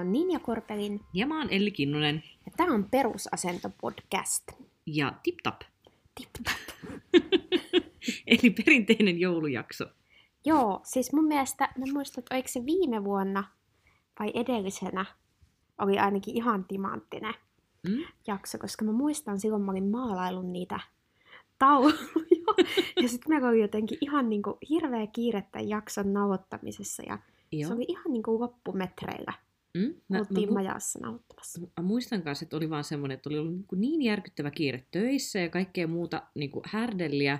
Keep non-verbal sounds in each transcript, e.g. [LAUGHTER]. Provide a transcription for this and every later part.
on Ninja Korpelin Ja mä oon Elli Kinnunen. ja tämä on Perusasento podcast. Ja tip tap. Tip tap. [LAUGHS] Eli perinteinen joulujakso. Joo, siis mun mielestä, mä muistan, että oliko se viime vuonna vai edellisenä, oli ainakin ihan timanttinen Mm? jakso, koska mä muistan silloin mä olin maalaillut niitä tauluja. [LAUGHS] ja sitten meillä oli jotenkin ihan niinku hirveä kiire tämän jakson nauhoittamisessa ja Joo. se oli ihan niinku loppumetreillä. Mm? Mä, Mä, Oltiin mä, majassa nauhoittamassa. mä muistan kanssa, että oli vaan semmoinen, että oli ollut niin, niin järkyttävä kiire töissä ja kaikkea muuta niin kuin härdelliä,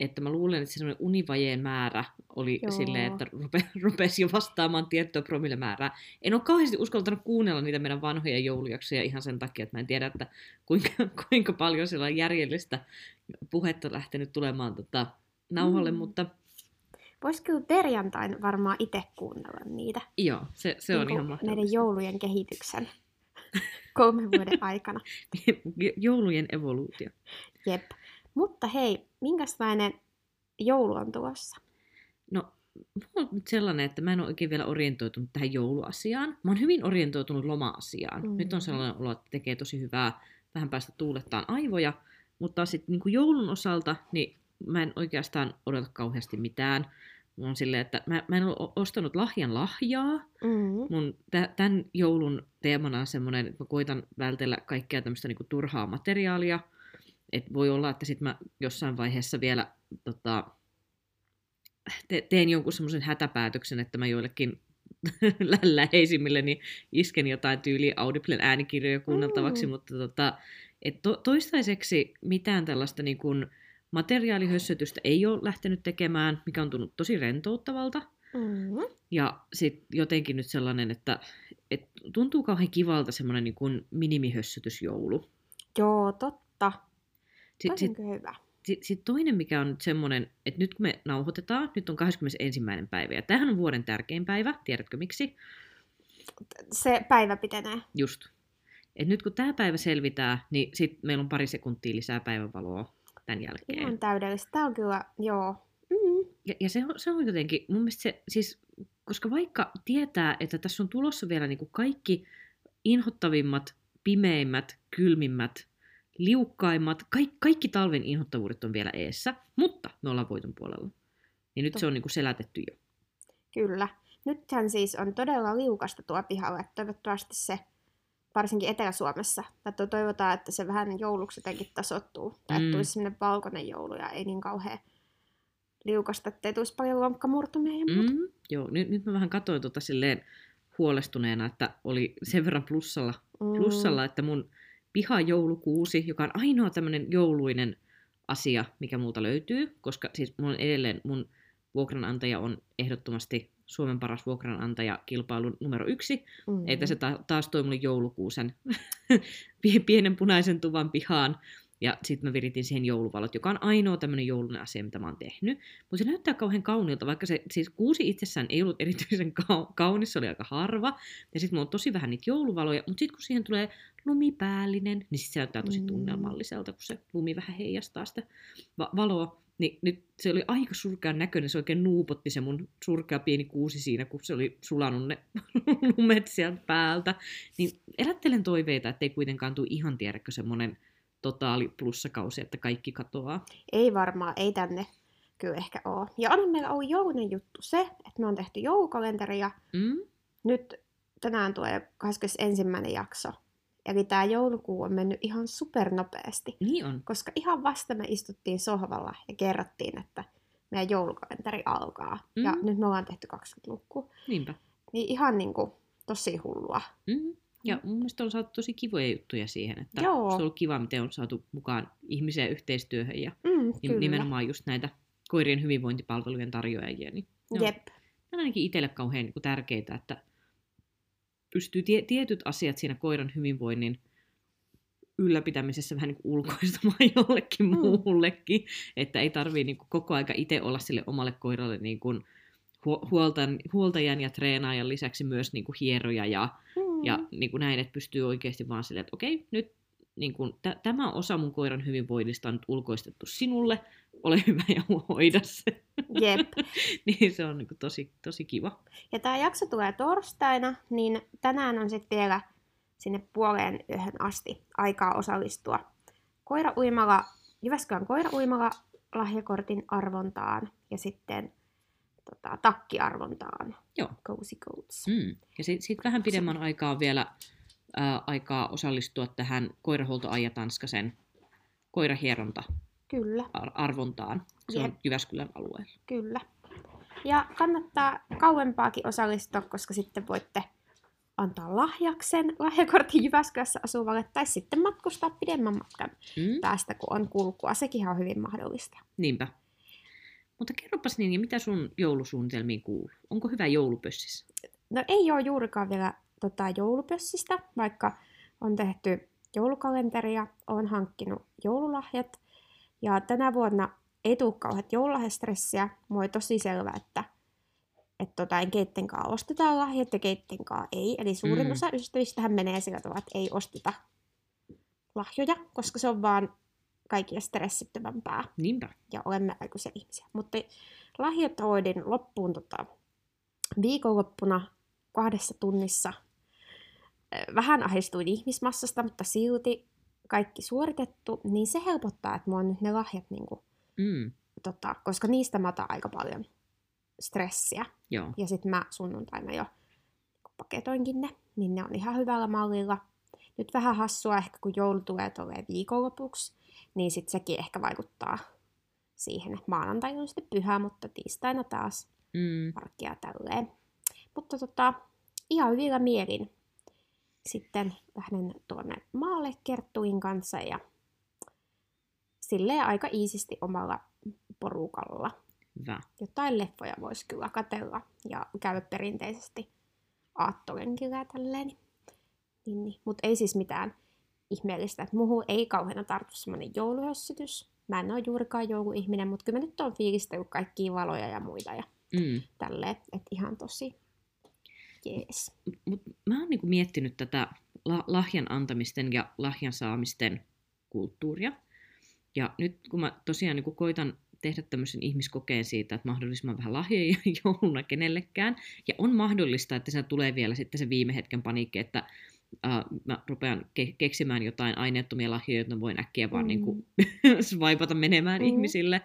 että mä luulen, että se semmoinen univajeen määrä oli Joo. silleen, että rupe, [LAUGHS] rupesi jo vastaamaan tiettyä promillemäärää. En ole kauheasti uskaltanut kuunnella niitä meidän vanhoja joulujaksoja ihan sen takia, että mä en tiedä, että kuinka, [LAUGHS] kuinka paljon siellä on järjellistä puhetta lähtenyt tulemaan tota, nauhalle, mm. mutta Vois kyllä perjantain varmaan itse kuunnella niitä. joo, se, se on niinku ihan Näiden mahdollista. joulujen kehityksen [LAUGHS] kolmen vuoden [LAUGHS] aikana. [LAUGHS] Joulujen evoluutio. Jep. Mutta hei, minkälainen joulu on tulossa? No, mulla on nyt sellainen, että mä en ole oikein vielä orientoitunut tähän jouluasiaan. Mä oon hyvin orientoitunut loma-asiaan. Mm. Nyt on sellainen olo, että tekee tosi hyvää vähän päästä tuulettaan aivoja. Mutta sitten niin joulun osalta, niin mä en oikeastaan odota kauheasti mitään. Mä, on silleen, että mä, mä en ole ostanut lahjan lahjaa. Mm. Mun tä- tämän joulun teemana on semmoinen, että mä koitan vältellä kaikkea tämmöistä niinku turhaa materiaalia. Et voi olla, että sit mä jossain vaiheessa vielä tota, te- teen jonkun semmoisen hätäpäätöksen, että mä joillekin [LAUGHS] läheisimmille niin isken jotain tyyliä Audiblen äänikirjoja kuunneltavaksi, Mm. mutta tota, et to- toistaiseksi mitään tällaista niin kuin materiaalihössötystä ei ole lähtenyt tekemään, mikä on tuntunut tosi rentouttavalta. Mm. Ja sitten jotenkin nyt sellainen, että et tuntuu kauhean kivalta semmoinen niin kuin minimihössytysjoulu. Joo, totta. Sitten sit, hyvä. sit, sit toinen, mikä on nyt semmoinen, että nyt kun me nauhoitetaan, nyt on 21. päivä, ja tämähän on vuoden tärkein päivä, tiedätkö miksi? Se päivä pitenee. Just. Et nyt kun tämä päivä selvitää, niin sitten meillä on pari sekuntia lisää päivänvaloa tämän jälkeen. Ihan täydellistä. Tää on kyllä, joo. Mm. Ja, ja se, on, se on jotenkin, mun mielestä se, siis, koska vaikka tietää, että tässä on tulossa vielä niin kuin kaikki inhottavimmat, pimeimmät, kylmimmät, liukkaimmat, kaikki, kaikki talven inhottavuudet on vielä eessä, mutta me ollaan voiton puolella. Niin nyt se on niin kuin selätetty jo. Kyllä. Nythän siis on todella liukasta tuo pihalla, että toivottavasti se, varsinkin Etelä-Suomessa, tai toivotaan, että se vähän jouluksi jotenkin tasoittuu. Tai Mm. että tulisi semmoinen valkoinen joulu ja ei niin kauhean liukasta, ettei tulisi paljon lonkkamurtumia ja muuta. Mm, joo, nyt, nyt mä vähän katsoin tota silleen huolestuneena, että oli sen verran plussalla, Mm. plussalla että mun pihajoulukuusi, joka on ainoa tämmöinen jouluinen asia, mikä multa löytyy, koska siis on edelleen mun vuokranantaja on ehdottomasti Suomen paras vuokranantaja kilpailun numero yksi. Mm. Että se ta- taas toi mulle joulukuusen [LAUGHS] pie- pienen punaisen tuvan pihaan. Ja sitten mä viritin siihen jouluvalot, joka on ainoa tämmöinen joulunen asia, mitä mä oon tehnyt. Mutta se näyttää kauhean kauniilta, vaikka se siis kuusi itsessään ei ollut erityisen kau- kaunis, se oli aika harva. Ja sitten mulla on tosi vähän niitä jouluvaloja, mutta sitten kun siihen tulee lumipäällinen, niin sitten se näyttää tosi Mm. tunnelmalliselta, kun se lumi vähän heijastaa sitä va- valoa. Niin nyt se oli aika surkean näköinen, se oikein nuupotti se mun surkea pieni kuusi siinä, kun se oli sulanut ne [LAUGHS] lumet sieltä päältä. Niin elättelen toiveita, ettei kuitenkaan tule ihan tiedäkö semmoinen totaali plussakausi, että kaikki katoaa. Ei varmaan, ei tänne kyllä ehkä ole. Ja on meillä ollut joulunen juttu se, että me on tehty joulukalenteri ja Mm? nyt tänään tulee 21. jakso. Eli tämä joulukuu on mennyt ihan supernopeasti, Niin on. koska ihan vasta me istuttiin sohvalla ja kerrottiin, että meidän joulukalenteri alkaa. Mm. Ja Mm. nyt me ollaan tehty 20 lukua. Niinpä. Niin ihan niinku tosi hullua. Mm. Ja mun mielestä on saatu tosi kivoja juttuja siihen, että Joo. se on ollut kiva, miten on saatu mukaan ihmisiä yhteistyöhön ja Mm, kyllä. nimenomaan just näitä koirien hyvinvointipalvelujen tarjoajia. Niin ne on- Jep. ne on ainakin itselle kauhean niin tärkeitä, että pystyy tie- tietyt asiat siinä koiran hyvinvoinnin ylläpitämisessä vähän niin ulkoistamaan [LAUGHS] jollekin Mm. muullekin, että ei tarvii niin kuin koko aika itse olla sille omalle koiralle niin kuin huo- huoltan, huoltajan ja treenaajan lisäksi myös niin kuin hieroja ja, Mm. ja niin kuin näin, että pystyy oikeasti vaan silleen, että okei, nyt niin kuin, t- tämä osa mun koiran hyvinvoinnista on nyt ulkoistettu sinulle, ole [LAUGHS] hyvä ja hoida se. Jep. [LAUGHS] niin se on niin kuin tosi, tosi kiva. Ja tämä jakso tulee torstaina, niin tänään on sitten vielä sinne puoleen yöhön asti aikaa osallistua koirauimala, Jyväskylän koirauimala lahjakortin arvontaan ja sitten tota, takkiarvontaan. Joo. Cozy Coats. Mm. Ja sitten sit vähän pidemmän aikaa vielä ää, aikaa osallistua tähän koirahuoltoaija Tanskasen koirahieronta Kyllä, arvontaan. Se on Jep. Jyväskylän alueella. kyllä. Ja kannattaa kauempaakin osallistua, koska sitten voitte antaa lahjaksen lahjakortin Jyväskylässä asuvalle tai sitten matkustaa pidemmän matkan Mm. päästä, kun on kulkua. Sekin on hyvin mahdollista. Niinpä. Mutta kerropas niin, mitä sun joulusuunnitelmiin kuuluu? Onko hyvä joulupössissä? No ei ole juurikaan vielä tota, joulupössistä, vaikka on tehty joulukalenteria, on hankkinut joululahjat. Ja tänä vuonna ei tule kauheat joululahjastressiä. Mulla oli tosi selvä, että, että tota, keittenkaan ostetaan lahjat ja keittenkaan ei. Eli suurin Mm. osa ystävistähän menee sillä tavalla, että ei osteta lahjoja, koska se on vaan kaikille stressittömämpää Niinpä. ja olemme aikuisia ihmisiä. Mutta lahjat hoidin loppuun tota, viikonloppuna kahdessa tunnissa. Ö, Vähän ahdistuin ihmismassasta, mutta silti kaikki suoritettu, niin se helpottaa, että mulla on nyt ne lahjat, niin kuin, Mm. tota, koska niistä mä otan aika paljon stressiä. Joo. Ja sitten mä sunnuntaina jo paketoinkin ne, niin ne on ihan hyvällä mallilla. Nyt vähän hassua ehkä, kun joulu tulee tolleen viikonlopuksi, niin sitten sekin ehkä vaikuttaa siihen, että maanantaina on sitten pyhä, mutta tiistaina taas Mm. parkkia tälleen. Mutta tota, ihan hyvillä mielin sitten lähden tuonne maalle Kerttuin kanssa ja silleen aika iisisti omalla porukalla Hyvä. jotain leffoja voisi kyllä katella ja käydä perinteisesti aattolenkillä tälleen. Niin, niin. Mutta ei siis mitään ihmeellistä, että muuhun ei kauheena tartu semmoinen jouluhössytys. Mä en ole juurikaan jouluihminen, mutta kyllä mä nyt on fiilistellyt kaikkia valoja ja muita ja Mm. tälleen. Että ihan tosi jees. Mut mä oon niinku miettinyt tätä la- lahjan antamisten ja lahjan saamisten kulttuuria. Ja nyt kun mä tosiaan niinku koitan tehdä tämmöisen ihmiskokeen siitä, että mahdollisimman vähän lahjoja jouluna kenellekään. Ja on mahdollista, että se tulee vielä sitten se viime hetken paniikki, että uh, mä rupean ke- keksimään jotain aineettomia lahjoja, joita voin äkkiä vaan Mm. niinku [LAUGHS] swipata menemään Mm. ihmisille.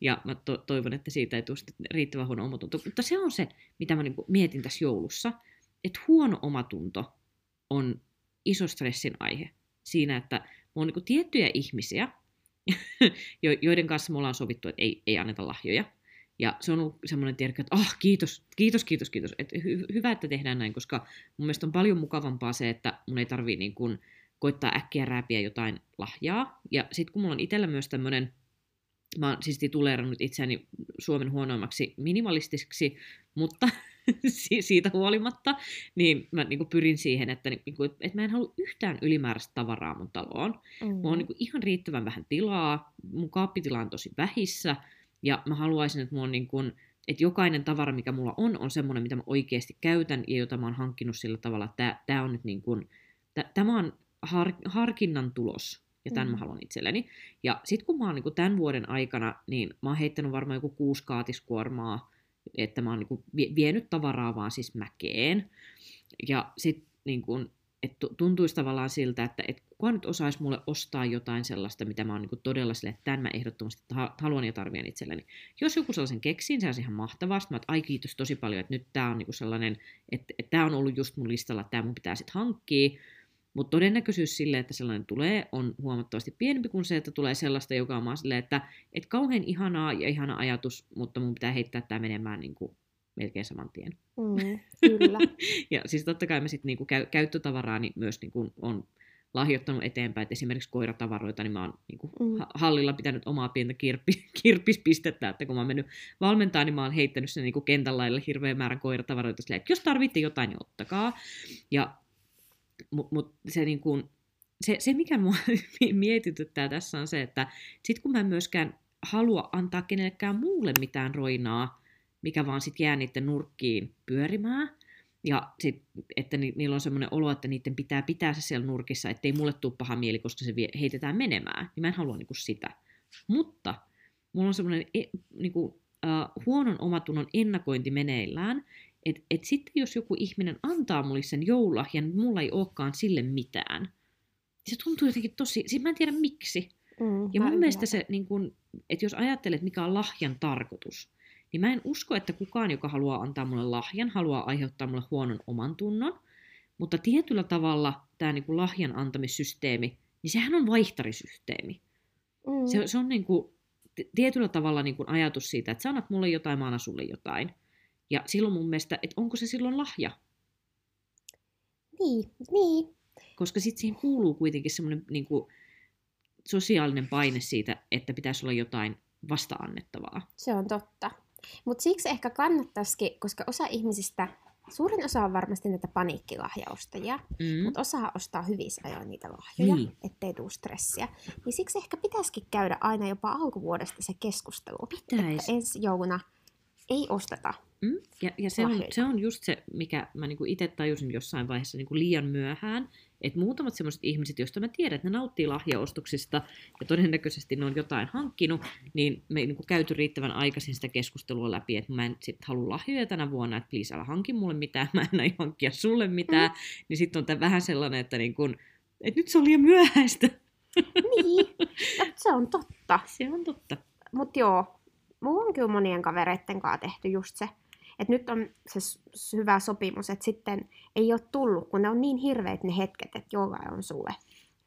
Ja mä to- toivon, että siitä ei tule riittävän huono omatunto. Mutta se on se, mitä mä niinku mietin tässä joulussa, että huono omatunto on iso stressin aihe siinä, että mulla on niinku tiettyjä ihmisiä, [LAUGHS] jo- joiden kanssa me ollaan sovittu, että ei, ei anneta lahjoja. Ja se on ollut semmoinen tiedätkö, että ah, kiitos, kiitos, kiitos, kiitos. Et hy- hyvä, että tehdään näin, koska mun mielestä on paljon mukavampaa se, että mun ei tarvii niin kuin koittaa äkkiä rääpiä jotain lahjaa. Ja sitten kun mulla on itsellä myös tämmöinen, mä oon siis tituleerannut itseäni Suomen huonoimmaksi minimalistiseksi, mutta [LAUGHS] si- siitä huolimatta, niin mä niin kuin pyrin siihen, että, niin kuin, että mä en halua yhtään ylimääräistä tavaraa mun taloon. Mm. Mulla on niin kuin ihan riittävän vähän tilaa, mun kaappitila on tosi vähissä, ja mä haluaisin, että, mulla on niin kuin, että jokainen tavara, mikä mulla on, on semmoinen, mitä mä oikeasti käytän, ja jota mä oon hankkinut sillä tavalla, että tää on nyt niin kuin, tä- tämä on har, harkinnan tulos, ja tämän mm. mä haluan itselleni. Ja sitten kun mä oon niin tämän vuoden aikana, niin mä oon heittänyt varmaan joku kuusi kaatiskuormaa, että mä oon niin vienyt tavaraa vaan siis mäkeen. Ja sitten niin kuin, että tuntuisi tavallaan siltä, että et kuka nyt osaisi mulle ostaa jotain sellaista, mitä mä oon niin todella sille, että tämän mä ehdottomasti ha- haluan ja tarvitsen itselleni. Jos joku sellaisen keksin, se olisi ihan mahtavaa. Sitten mä oon, ai kiitos tosi paljon, että nyt tämä on niin sellainen, että, että tämä on ollut just mun listalla, että tämä mun pitää sitten hankkia. Mutta todennäköisyys sille, että sellainen tulee, on huomattavasti pienempi kuin se, että tulee sellaista, joka on silleen, että et kauhean ihanaa ja ihana ajatus, mutta mun pitää heittää tämä menemään niin kuin melkein saman tien. Mm, kyllä. [LAUGHS] Ja siis totta kai mä sitten niinku käy, käyttötavaraa niin myös niinku on lahjoittanut eteenpäin, että esimerkiksi koiratavaroita, niin mä oon niinku Mm. ha- hallilla pitänyt omaa pientä kirppi, [LAUGHS] kirppispistettä, että kun mä oon mennyt valmentaa, niin mä oon heittänyt sen niinku kentän laille hirveän määrän koiratavaroita silleen, että jos tarvitte jotain, niin ottakaa. Ja, Mutta mut se, niinku, se, se, mikä mua [LAUGHS] mietityttää tässä on se, että sit kun mä en myöskään halua antaa kenellekään muulle mitään roinaa, mikä vaan sitten jää niiden nurkkiin pyörimään, ja sit, että ni, niillä on semmoinen olo, että niiden pitää pitää se siellä nurkissa, ettei mulle tule paha mieli, koska se vie, heitetään menemään. Niin mä en halua niinku sitä. Mutta mulla on semmoinen e, niinku, uh, huonon omatunnon ennakointi meneillään, että et sitten jos joku ihminen antaa mulle sen joululahjan, niin mulla ei olekaan sille mitään. niin Se tuntuu jotenkin tosi, siis mä en tiedä miksi. Mm, Ja mun mielestä ymmärrän. se, niin kun, että jos ajattelet, mikä on lahjan tarkoitus, niin mä en usko, että kukaan, joka haluaa antaa mulle lahjan, haluaa aiheuttaa mulle huonon oman tunnon. Mutta tietyllä tavalla tämä niin kuin lahjan antamissysteemi, niin sehän on vaihtarisysteemi. Mm. Se, se on niin kuin, t- tietyllä tavalla niin kuin ajatus siitä, että sä annat mulle jotain, mä annan sulle jotain. Ja silloin mun mielestä, että onko se silloin lahja? Niin, niin. Koska sitten siihen kuuluu kuitenkin semmoinen niin kuin, sosiaalinen paine siitä, että pitäisi olla jotain vasta-annettavaa. Se on totta. Mutta siksi ehkä kannattaisikin, koska osa ihmisistä, suurin osa on varmasti näitä paniikkilahjaostajia, Mm. mutta osa ostaa hyvissä ajoin niitä lahjoja, Niin. ettei tule stressiä. Niin siksi ehkä pitäisikin käydä aina jopa alkuvuodesta se keskustelu, Pitäis. että ensi jouluna ei osteta. Mm. Ja, ja se, on, se on just se, mikä mä niinku itse tajusin jossain vaiheessa niinku liian myöhään, että muutamat semmoiset ihmiset, joista mä tiedän, että ne nauttii lahjaostoksista ja todennäköisesti ne on jotain hankkinut, niin me ei niinku käyty riittävän aikaisin sitä keskustelua läpi, että mä en sit halua lahjoja tänä vuonna, että please älä hanki mulle mitään, [LAUGHS] mä en aio hankkia sulle mitään, mm. niin sitten on tää vähän sellainen, että, niinku, että nyt se on liian myöhäistä. Niin, [LAUGHS] se on totta. Se on totta. Mutta joo, mulla on kyllä monien kavereitten kanssa tehty just se, että nyt on se hyvä sopimus, että sitten ei ole tullut, kun ne on niin hirveät ne hetket, että jollain on sulle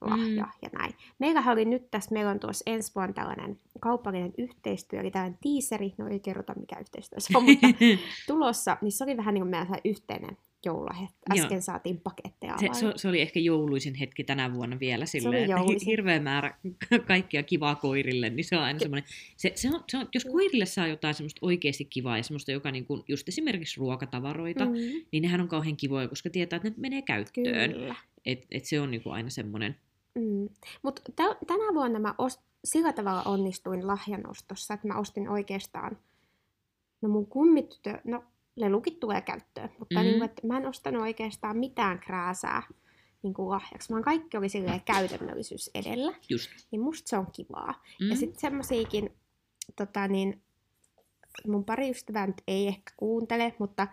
lahja Mm. ja näin. Meillähän oli nyt tässä, meillä on tuossa ensi vuonna tällainen kaupallinen yhteistyö, eli tällainen tiiseri, no ei kerrota mikä yhteistyö se on, mutta [LAUGHS] tulossa, niin se oli vähän niin kuin meidän sellainen yhteinen joululahja. Joo. Äsken saatiin paketteja Se, se, se oli ehkä jouluisin hetki tänä vuonna vielä silleen, että jouluisin. hirveä määrä [LAUGHS] kaikkia kivaa koirille, niin se on aina semmoinen, se, se on, se on, jos koirille saa jotain semmoista oikeasti kivaa ja semmoista, joka niinku, just esimerkiksi ruokatavaroita, mm. Mm, niin nehän on kauhean kivoja, koska tietää, että ne menee käyttöön. kyllä. Et, et se on niinku aina semmoinen, Mm. Mutta tä- tänä vuonna mä ost- sillä tavalla onnistuin lahjanostossa, että mä ostin oikeastaan, no mun kummitytö, no lelukit tulee käyttöön, mutta Mhm. mm. niin, että mä en ostanut oikeastaan mitään krääsää niin kuin lahjaksi, vaan kaikki oli silleen käytännöllisyys edellä, just. niin musta se on kivaa. Mm. Mm. Ja sitten semmosiakin, tota niin, mun pari ystävää nyt ei ehkä kuuntele, mutta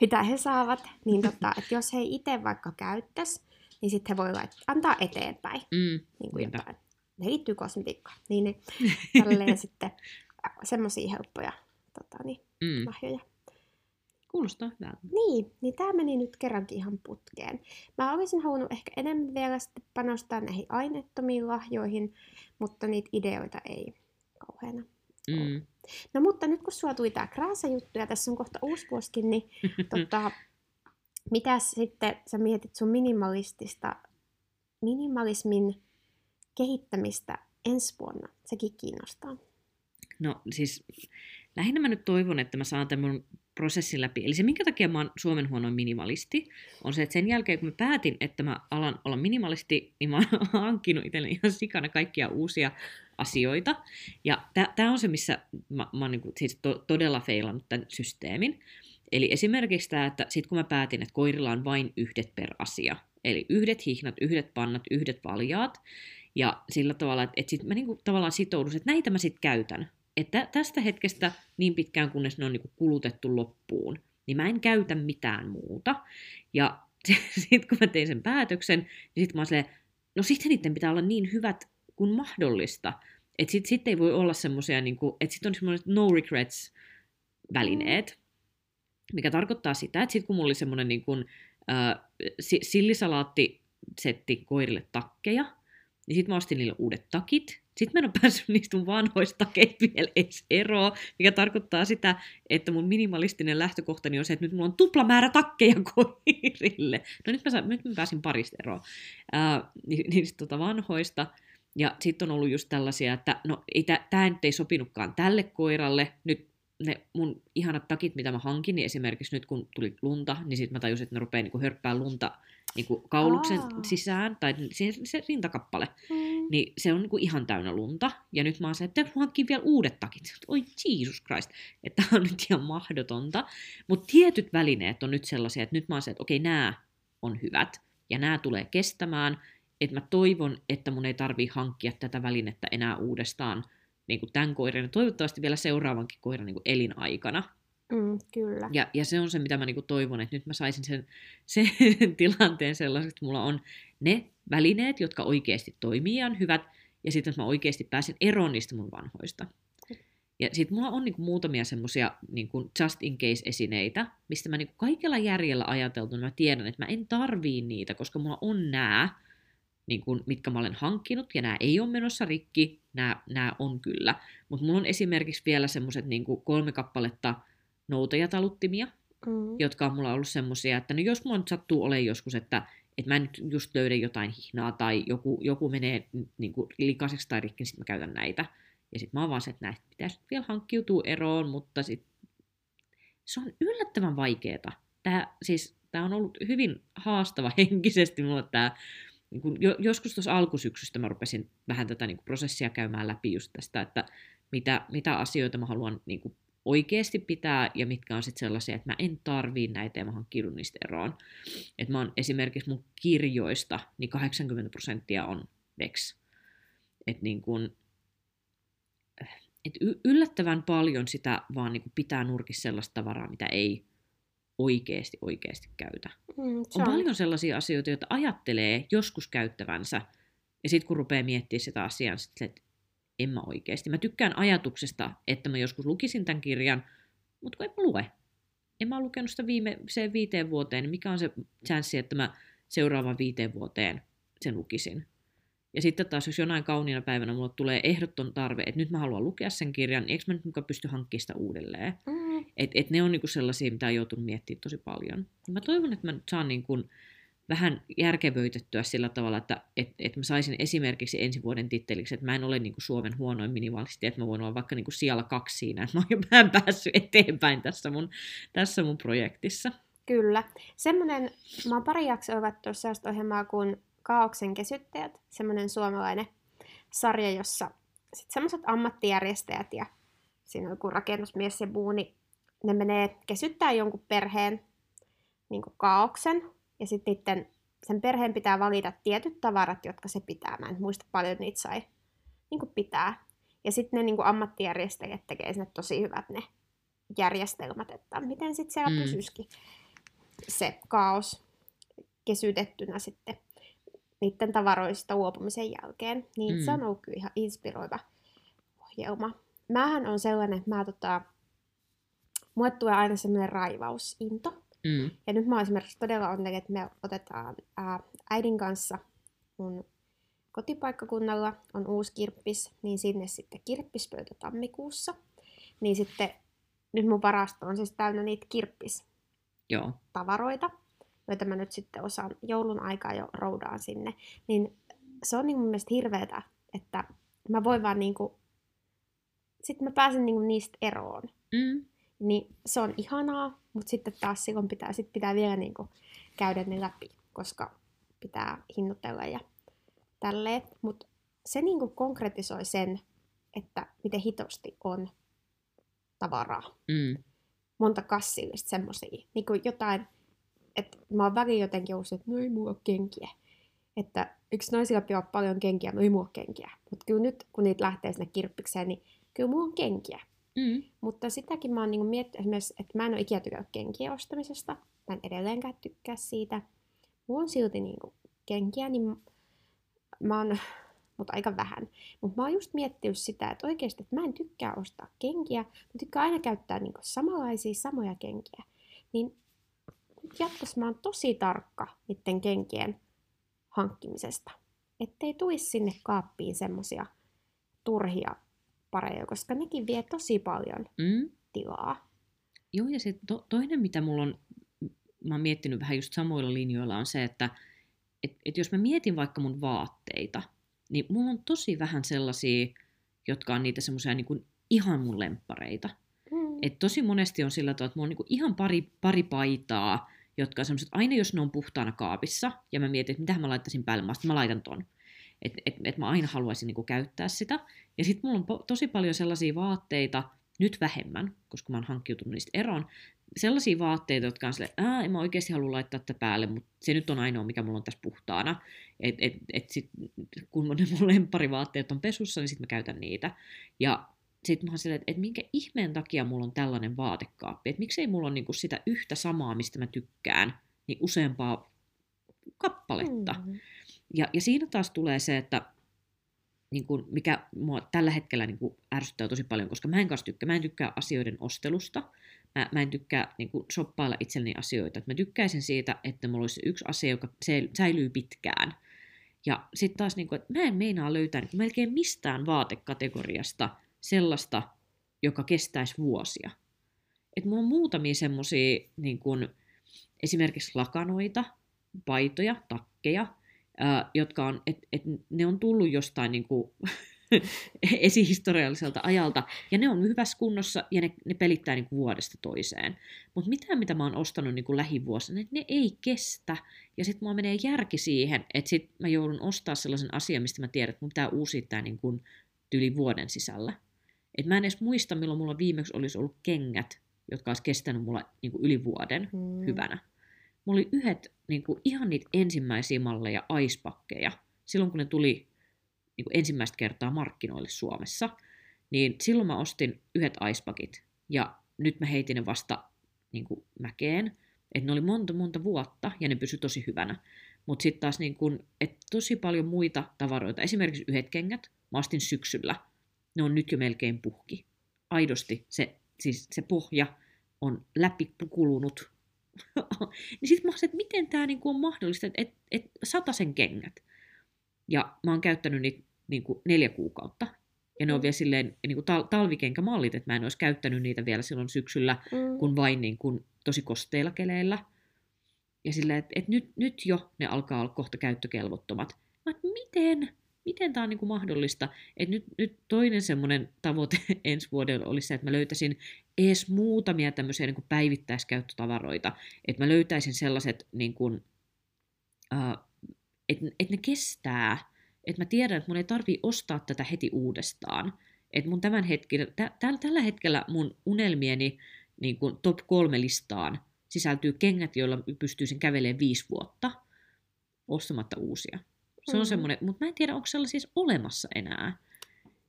mitä he saavat, niin [LAUGHS] tota, että jos he itse vaikka käyttäisi, niin sitten he voi lait- antaa eteenpäin mm. niin kuin Niinpä. jotain. Ne liittyy kosmetiikkaan. Niin ne [LAUGHS] tälleen sitten semmoisia helppoja tota, niin, Mm. lahjoja. Kuulostaa hyvältä. Niin, niin tämä meni nyt kerrankin ihan putkeen. Mä olisin halunnut ehkä enemmän vielä sitten panostaa näihin aineettomiin lahjoihin, mutta niitä ideoita ei kauheana. Mm. No mutta nyt kun sulla tuli tää krääsä-juttu ja tässä on kohta uusi vuosikin, niin [LAUGHS] tota, mitäs sitten sä mietit sun minimalistista, minimalismin kehittämistä ensi vuonna? Sekin kiinnostaa. No siis lähinnä mä nyt toivon, että mä saan tämän mun prosessin läpi. Eli se, minkä takia mä oon Suomen huonoin minimalisti, on se, että sen jälkeen, kun mä päätin, että mä alan olla minimalisti, niin mä oon [LAUGHS] hankkinut itselleni ihan sikana kaikkia uusia asioita. Ja tämä on se, missä mä, mä oon niinku, siis to, todella feilannut tämän systeemin. Eli esimerkiksi tämä, että sit kun mä päätin, että koirilla on vain yhdet per asia, eli yhdet hihnat, yhdet pannat, yhdet valjaat, ja sillä tavalla, että, että sit mä niinku tavallaan sitoudun, että näitä mä sitten käytän. Että tästä hetkestä niin pitkään, kunnes ne on niinku kulutettu loppuun, niin mä en käytä mitään muuta. Ja [LAUGHS] sitten kun mä tein sen päätöksen, niin sitten mä silleen, no sitten niiden pitää olla niin hyvät kuin mahdollista. Että sitten sit ei voi olla semmoisia, niinku, että sitten on semmoiset no regrets välineet, mikä tarkoittaa sitä, että sitten kun mulla oli semmoinen niinku, äh, si- sillisalaattisetti koirille takkeja, niin sitten mä ostin niille uudet takit. Sitten mä en ole päässyt niistä mun vanhoista takeista vielä edes eroon, mikä tarkoittaa sitä, että mun minimalistinen lähtökohtani on se, että nyt mulla on tupla määrä takkeja [LAUGHS] koirille. No nyt mä, saan, nyt mä pääsin parista eroon ni- niistä tota vanhoista. Ja sitten on ollut just tällaisia, että no ei tämä nyt ei sopinutkaan tälle koiralle. Nyt ne mun ihanat takit, mitä mä hankin, niin esimerkiksi nyt kun tuli lunta, niin sitten mä tajusin, että ne rupeaa niinku hörppää lunta niinku kauluksen Aa. sisään, tai se, se rintakappale Mm. niin se on niinku ihan täynnä lunta. Ja nyt mä oon se, että hankkin vielä uudet takit. Oi Jesus Christ, että on nyt ihan mahdotonta. Mutta tietyt välineet on nyt sellaisia, että nyt mä oon se, että okei, nämä on hyvät. Ja nämä tulee kestämään. Että mä toivon, että mun ei tarvii hankkia tätä välinettä enää uudestaan niin kuin tämän koiran ja toivottavasti vielä seuraavankin koiran niin kuin elinaikana. Mm, kyllä. Ja, ja se on se, mitä mä niin kuin toivon, että nyt mä saisin sen, [LAUGHS] sen tilanteen sellaiseksi, että mulla on ne välineet, jotka oikeasti toimii ja on hyvät, ja sitten että mä oikeasti pääsen eroon niistä mun vanhoista. Ja sitten mulla on niinku muutamia semmoisia niinku just in case esineitä, mistä mä niinku kaikella järjellä ajateltuna mä tiedän, että mä en tarvii niitä, koska mulla on nämä, niinku, mitkä mä olen hankkinut, ja nämä ei ole menossa rikki, nämä on kyllä. Mutta mulla on esimerkiksi vielä semmoiset niinku kolme kappaletta noutajataluttimia, mm. jotka on mulla ollut semmoisia, että no jos mulla nyt sattuu olemaan joskus, että että mä nyt just löydä jotain hihnaa tai joku, joku menee niin kuin likaiseksi tai rikki, niin sitten mä käytän näitä. Ja sitten mä oon vaan se, että näistä pitäisi vielä hankkiutua eroon, mutta sit se on yllättävän vaikeeta. Tää, siis, tää on ollut hyvin haastava [LAUGHS] henkisesti mulle tää, niin kun jo, joskus tuossa alkusyksystä mä rupesin vähän tätä niin prosessia käymään läpi just tästä, että mitä, mitä asioita mä haluan niin kuin oikeasti pitää ja mitkä on sitten sellaisia, että mä en tarvii näitä ja mä hankkidun niistä eroon. Et mä oon esimerkiksi mun kirjoista, niin 80 prosenttia on Vex. Et niin kun, et yllättävän paljon sitä vaan niin pitää nurkissa sellaista tavaraa, mitä ei oikeasti oikeasti käytä. Mm, on, on paljon sellaisia asioita, joita ajattelee joskus käyttävänsä, ja sitten kun rupeaa miettimään sitä asiaa, sit, että en mä oikeasti. Mä tykkään ajatuksesta, että mä joskus lukisin tämän kirjan, mutta kun en mä lue. En mä ole lukenut sitä viimeiseen viiteen vuoteen, niin mikä on se chanssi, että mä seuraavan viiteen vuoteen sen lukisin. Ja sitten taas, jos jonain kauniina päivänä mulle tulee ehdoton tarve, että nyt mä haluan lukea sen kirjan, niin eikö mä nyt mukaan pysty hankkimaan sitä uudelleen? Mm. Et, et ne on niinku sellaisia, mitä on joutunut miettimään tosi paljon. Ja mä toivon, että mä nyt saan niinku vähän järkevöitettyä sillä tavalla, että et, et mä saisin esimerkiksi ensi vuoden titteliksi, että mä en ole niin kuin Suomen huonoin minimalisti, että mä voin olla vaikka niin kuin siellä kaksi siinä, että mä oon vähän [LAUGHS] päässyt eteenpäin tässä mun, tässä mun projektissa. Kyllä. Semmoinen, mä oon pari jaksoa ovattu sellaista ohjelmaa kuin Kaauksen kesyttäjät, semmoinen suomalainen sarja, jossa sitten semmoiset ammattijärjestäjät ja siinä on joku rakennusmies ja muu, niin ne menee kesyttää jonkun perheen niin kaauksen ja sitten sen perheen pitää valita tietyt tavarat, jotka se pitää. Mä en muista paljon niitä sai niin pitää. Ja sitten ne niin ammattijärjestäjät tekee sinne tosi hyvät ne järjestelmät, että miten sitten siellä mm. pysyisikin se kaos kesytettynä sitten niiden tavaroista uopumisen jälkeen. Niin mm. se on ollut kyllä ihan inspiroiva ohjelma. Mähän on sellainen, että mä tota, mulle tulee aina sellainen raivausinto. Mm. Ja nyt mä oon esimerkiksi todella onnellinen, että me otetaan ää, äidin kanssa mun kotipaikkakunnalla on uusi kirppis, niin sinne sitten kirppispöytä tammikuussa. Niin sitten nyt mun varasto on siis täynnä niitä kirppis Joo. tavaroita, joita mä nyt sitten osaan joulun aikaa jo roudaan sinne. Niin se on niin mun mielestä hirveetä, että mä voin vaan niinku, sitten mä pääsen niinku niistä eroon. Mm. Niin se on ihanaa, mutta sitten taas silloin pitää, sit pitää vielä niin kuin käydä ne läpi, koska pitää hinnoitella ja tälleen. Mutta se niin kuin konkretisoi sen, että miten hitosti on tavaraa. Mm. Monta kassillista semmoisia. Niin kuin jotain, että mä oon väliin jotenkin ollut, että no ei mulla ole kenkiä. Että yksi naisilla pitää paljon kenkiä, no ei mulla ole kenkiä. Mutta kyllä nyt, kun niitä lähtee sinne kirppikseen, niin kyllä mulla on kenkiä. Mm. Mutta sitäkin mä oon niinku miettinyt että mä en ole ikinä tykännyt kenkien ostamisesta. Mä en edelleenkään tykkää siitä. Mulla on silti niinku kenkiä, niin mä oon, [LAUGHS] mutta aika vähän. Mutta mä oon just miettinyt sitä, että oikeasti että mä en tykkää ostaa kenkiä. Mä tykkään aina käyttää niinku samanlaisia samoja kenkiä. Niin jatkossa mä oon tosi tarkka niiden kenkien hankkimisesta. Ettei tuisi sinne kaappiin semmosia turhia pareja, koska nekin vie tosi paljon mm. tilaa. Joo, ja se to, toinen, mitä mulla on, mä oon miettinyt vähän just samoilla linjoilla, on se, että et, et jos mä mietin vaikka mun vaatteita, niin mulla on tosi vähän sellaisia, jotka on niitä semmoisia niin ihan mun lemppareita. Mm. Et tosi monesti on sillä tavalla, että mulla on niin ihan pari, pari paitaa, jotka on semmoiset, aina jos ne on puhtaana kaapissa, ja mä mietin, että mitä mä laittaisin päälle, mä, mä laitan ton. Että et, et mä aina haluaisin niin käyttää sitä. Ja sitten mulla on po- tosi paljon sellaisia vaatteita, nyt vähemmän, koska mä oon hankkiutunut niistä eroon, sellaisia vaatteita, jotka on silleen, että en mä oikeasti halua laittaa tätä päälle, mutta se nyt on ainoa, mikä mulla on tässä puhtaana. Et, et, et sit, kun ne mun lempparivaatteet on pesussa, niin sitten mä käytän niitä. Ja sitten mä oon silleen, että, että minkä ihmeen takia mulla on tällainen vaatekaappi, että miksei mulla on niinku sitä yhtä samaa, mistä mä tykkään, niin useampaa kappaletta. Mm. Ja, ja siinä taas tulee se, että niin kuin, mikä mua tällä hetkellä niin kuin ärsyttää tosi paljon, koska mä en kanssa tykkää, mä en tykkää asioiden ostelusta, mä, mä en tykkää niin kuin, shoppailla itselleni asioita, että mä tykkäisin siitä, että mulla olisi yksi asia, joka säilyy pitkään. Ja sitten taas, niin kuin, että mä en meinaa löytää niin kuin, melkein mistään vaatekategoriasta sellaista, joka kestäisi vuosia. Et mulla on muutamia semmoisia niin kuin, esimerkiksi lakanoita, paitoja, takkeja, jotka on, et, et ne on tullut jostain niin kuin, [LAUGHS] esihistorialliselta ajalta, ja ne on hyvässä kunnossa, ja ne, ne pelittää niin kuin vuodesta toiseen. Mutta mitään, mitä mä oon ostanut niin kuin lähivuosina, ne, ne ei kestä, ja sitten mulla menee järki siihen, että sit mä joudun ostaa sellaisen asian, mistä mä tiedän, että mun pitää uusia tämä niin kuin yli vuoden sisällä. Et mä en edes muista, milloin mulla viimeksi olisi ollut kengät, jotka olisi kestänyt mulla niin kuin yli vuoden hmm. hyvänä. Mulla oli yhdet niin kuin, ihan niitä ensimmäisiä malleja aispakkeja, silloin kun ne tuli niin kuin ensimmäistä kertaa markkinoille Suomessa, niin silloin mä ostin yhdet aispakit, ja nyt mä heitin ne vasta niin kuin mäkeen, että ne oli monta monta vuotta, ja ne pysy tosi hyvänä. Mutta sitten taas niin kun, et tosi paljon muita tavaroita, esimerkiksi yhdet kengät, mä ostin syksyllä, ne on nyt jo melkein puhki. Aidosti se, siis se pohja on läpikulunut. [LAUGHS] niin sitten mä että miten tämä niinku on mahdollista, että et, et sen kengät. Ja mä oon käyttänyt niitä niinku neljä kuukautta. Ja ne on mm. vielä silleen niinku tal- talvikenkämallit, että mä en olisi käyttänyt niitä vielä silloin syksyllä, mm. kun vain niinku tosi kosteilla keleillä. Ja silleen, että et nyt, nyt jo ne alkaa olla kohta käyttökelvottomat. Mä miten? miten tämä on niin kuin mahdollista. Et nyt, nyt toinen semmoinen tavoite [LAUGHS] ensi vuodella olisi se, että mä löytäisin edes muutamia tämmöisiä niin kuin päivittäiskäyttötavaroita. Että mä löytäisin sellaiset, niin kuin, uh, että et ne kestää. Että mä tiedän, että mun ei tarvii ostaa tätä heti uudestaan. Että mun tämän hetkellä, tä, tällä hetkellä mun unelmieni niin kuin top kolme listaan sisältyy kengät, joilla pystyisin kävelemään viisi vuotta ostamatta uusia. Se on mm. semmoinen, mutta mä en tiedä, onko sellaisia edes olemassa enää.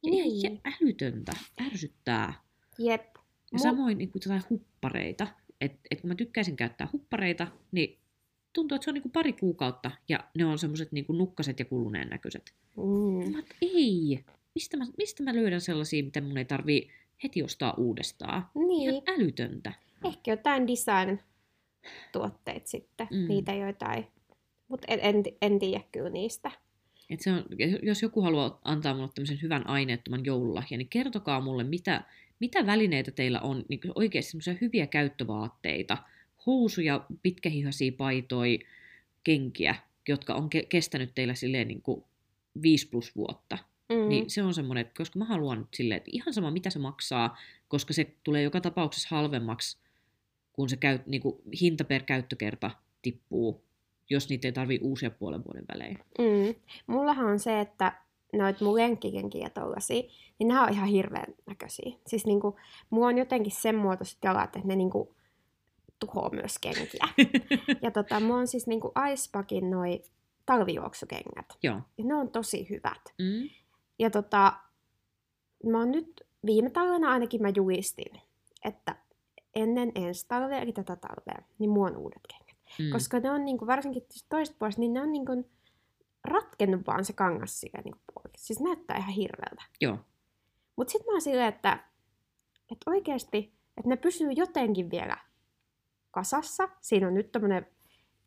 Ja niin. ihan älytöntä, ärsyttää. Jep. Ja samoin niin kuin huppareita. Että et kun mä tykkäisin käyttää huppareita, niin tuntuu, että se on niin kuin pari kuukautta ja ne on semmoiset niin nukkaset ja kuluneen näköiset. Mm. Mä et, ei, mistä mä, mistä mä löydän sellaisia, mitä mun ei tarvii heti ostaa uudestaan. Niin. Ihan älytöntä. Ehkä jotain design-tuotteet sitten, mm. niitä joitain mutta en, en, en tiedä kyllä niistä. Et se on, jos joku haluaa antaa mulle tämmöisen hyvän aineettoman joululahjan, niin kertokaa mulle, mitä, mitä välineitä teillä on, niin oikeasti semmoisia hyviä käyttövaatteita, housuja, pitkähihaisia paitoja, kenkiä, jotka on ke- kestänyt teillä silleen niin kuin 5 plus vuotta. Mm. Niin se on semmoinen, että koska mä haluan nyt silleen, että ihan sama mitä se maksaa, koska se tulee joka tapauksessa halvemmaksi, kun se käy, niin kuin hinta per käyttökerta tippuu jos niitä ei tarvii uusia puolen vuoden välein. Mm. Mullahan on se, että noit mun lenkkikenkiä tollasia, niin nämä on ihan hirveän näköisiä. Siis niinku, mulla on jotenkin sen muotoiset jalat, että ne niinku tuhoaa myös kenkiä. [LAUGHS] ja tota, mulla on siis niinku Icepackin noi talvijuoksukengät. Joo. Ja ne on tosi hyvät. Mm. Ja tota, mä oon nyt viime talvena ainakin mä juistin, että ennen ensi talvea, eli tätä talvea, niin mulla on uudet kengät. Mm. Koska ne on niinku, varsinkin toista puolesta, niin ne on niinku ratkennut vaan se kangas sillä niinku puolella. Siis näyttää ihan hirveältä. Joo. Mut sit mä oon silleen, että, että oikeesti, että ne pysyy jotenkin vielä kasassa. Siinä on nyt tämmönen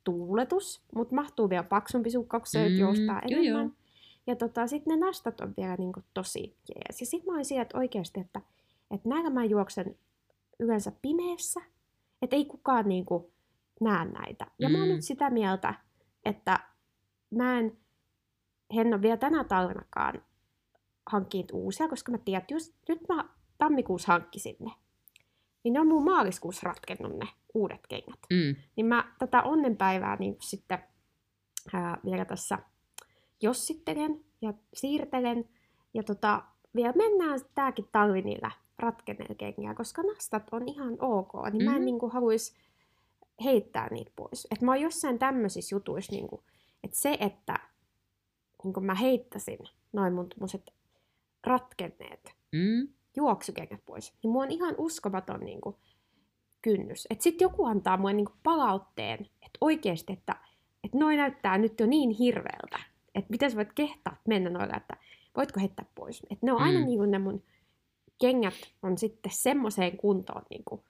tuuletus, mutta mahtuu vielä paksumpi sukka, kun mm, joustaa enemmän. Joo. Ja tota, sitten ne nastat on vielä niinku tosi jees. Ja sitten mä oon siellä, että oikeasti, että, että näillä mä juoksen yleensä pimeässä. Että ei kukaan niinku näe näitä. Ja mm. mä oon nyt mm. sitä mieltä, että mä en, en ole vielä tänä talvenakaan hankkinut uusia, koska mä tiedän, että just nyt mä tammikuussa hankkisin ne. Niin ne on mun maaliskuussa ratkennut ne uudet kengät. Mm. Niin mä tätä onnenpäivää niin sitten ää, vielä tässä jossittelen ja siirtelen. Ja tota, vielä mennään tääkin talvi niillä ratkenneita kenkiä, koska nastat on ihan ok, niin mä en Mhm. niinku haluaisi heittää niitä pois. Et mä oon jossain tämmöisissä jutuissa, niinku, että se, että niinku mä heittäisin noin mun ratkenneet Mm. juoksukengät pois, niin mulla on ihan uskomaton niinku, kynnys. Että sitten joku antaa mulle niinku, palautteen, että oikeasti, että, että noi näyttää nyt jo niin hirveältä, että miten sä voit kehtaa mennä noilla, että voitko heittää pois. Että ne on aina Mm. niinku, ne mun kengät on sitten semmoiseen kuntoon niinku,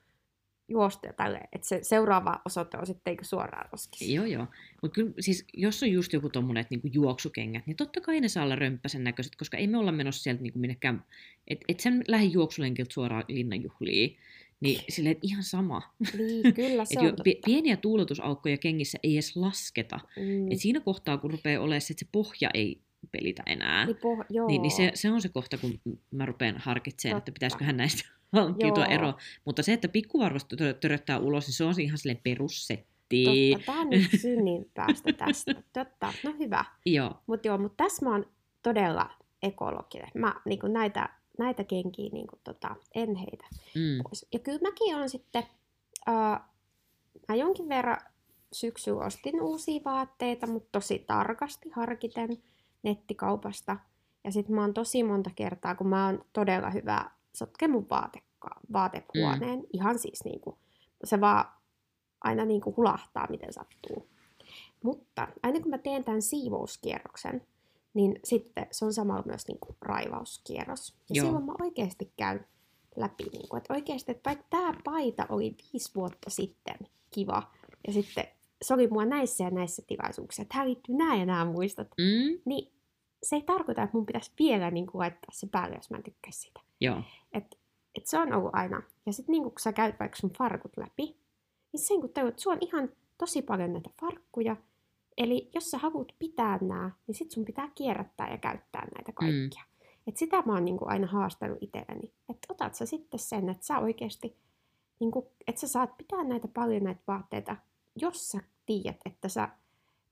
juostu ja tälleen, että se seuraava osoite on sitten suoraan roskissa. Joo, joo. Mutta kyllä siis, jos on just joku tommonen että niinku juoksukengät, niin totta kai ne saa olla römppäsen näköiset, koska ei me olla menossa sieltä niinku minnekään, että et sen lähde juoksulenkiltä suoraan linnanjuhliin. Niin silleen, että ihan sama. Niin, [LAUGHS] kyllä se on jo, totta. pi- pieniä tuuletusaukkoja kengissä ei edes lasketa. Mm. Et siinä kohtaa, kun rupeaa olemaan se, että se pohja ei pelitä enää, Niin, poh- joo. niin, niin se, se on se kohta, kun mä rupean harkitsemaan, että Totta. pitäisiköhän näistä Joo. [LAUGHS] ero. Mutta se, että pikkuvarvasta tö- töröttää ulos, niin se on ihan silleen perussetti. Totta, on nyt synnin päästä tästä. Totta, no hyvä. Joo. Mutta joo, mutta tässä mä oon todella ekologinen. Mä niinku näitä, näitä kenkiä niinku, tota, en heitä Mm. pois. Ja kyllä mäkin on sitten, ää, mä jonkin verran syksyllä ostin uusia vaatteita, mutta tosi tarkasti harkiten nettikaupasta. Ja sitten mä oon tosi monta kertaa, kun mä oon todella hyvä sotke mun vaatehuoneen. Mm. Ihan siis niinku, se vaan aina niinku hulahtaa, miten sattuu. Mutta aina kun mä teen tämän siivouskierroksen, niin sitten se on samalla myös niinku raivauskierros. Ja Joo. silloin mä oikeasti käyn läpi. Niinku, että oikeasti, että vaikka tämä paita oli viisi vuotta sitten kiva, ja sitten se oli mua näissä ja näissä tilaisuuksissa, että tähän liittyy nämä ja nämä muistot, Mm. niin se ei tarkoita, että mun pitäisi vielä niin kuin, laittaa se päälle, jos mä en tykkäisi siitä. Joo. Et, et se on ollut aina. Ja sitten niin kun sä käyt vaikka sun farkut läpi, niin sen kun tajut, että sulla on ihan tosi paljon näitä farkkuja, eli jos sä haluat pitää nämä, niin sit sun pitää kierrättää ja käyttää näitä kaikkia. Mm. Et sitä mä oon niin kuin aina haastanut itselleni. Että otat sä sitten sen, että sä oikeasti, niin kuin, että sä saat pitää näitä paljon näitä vaatteita, jos sä tiedät, että sä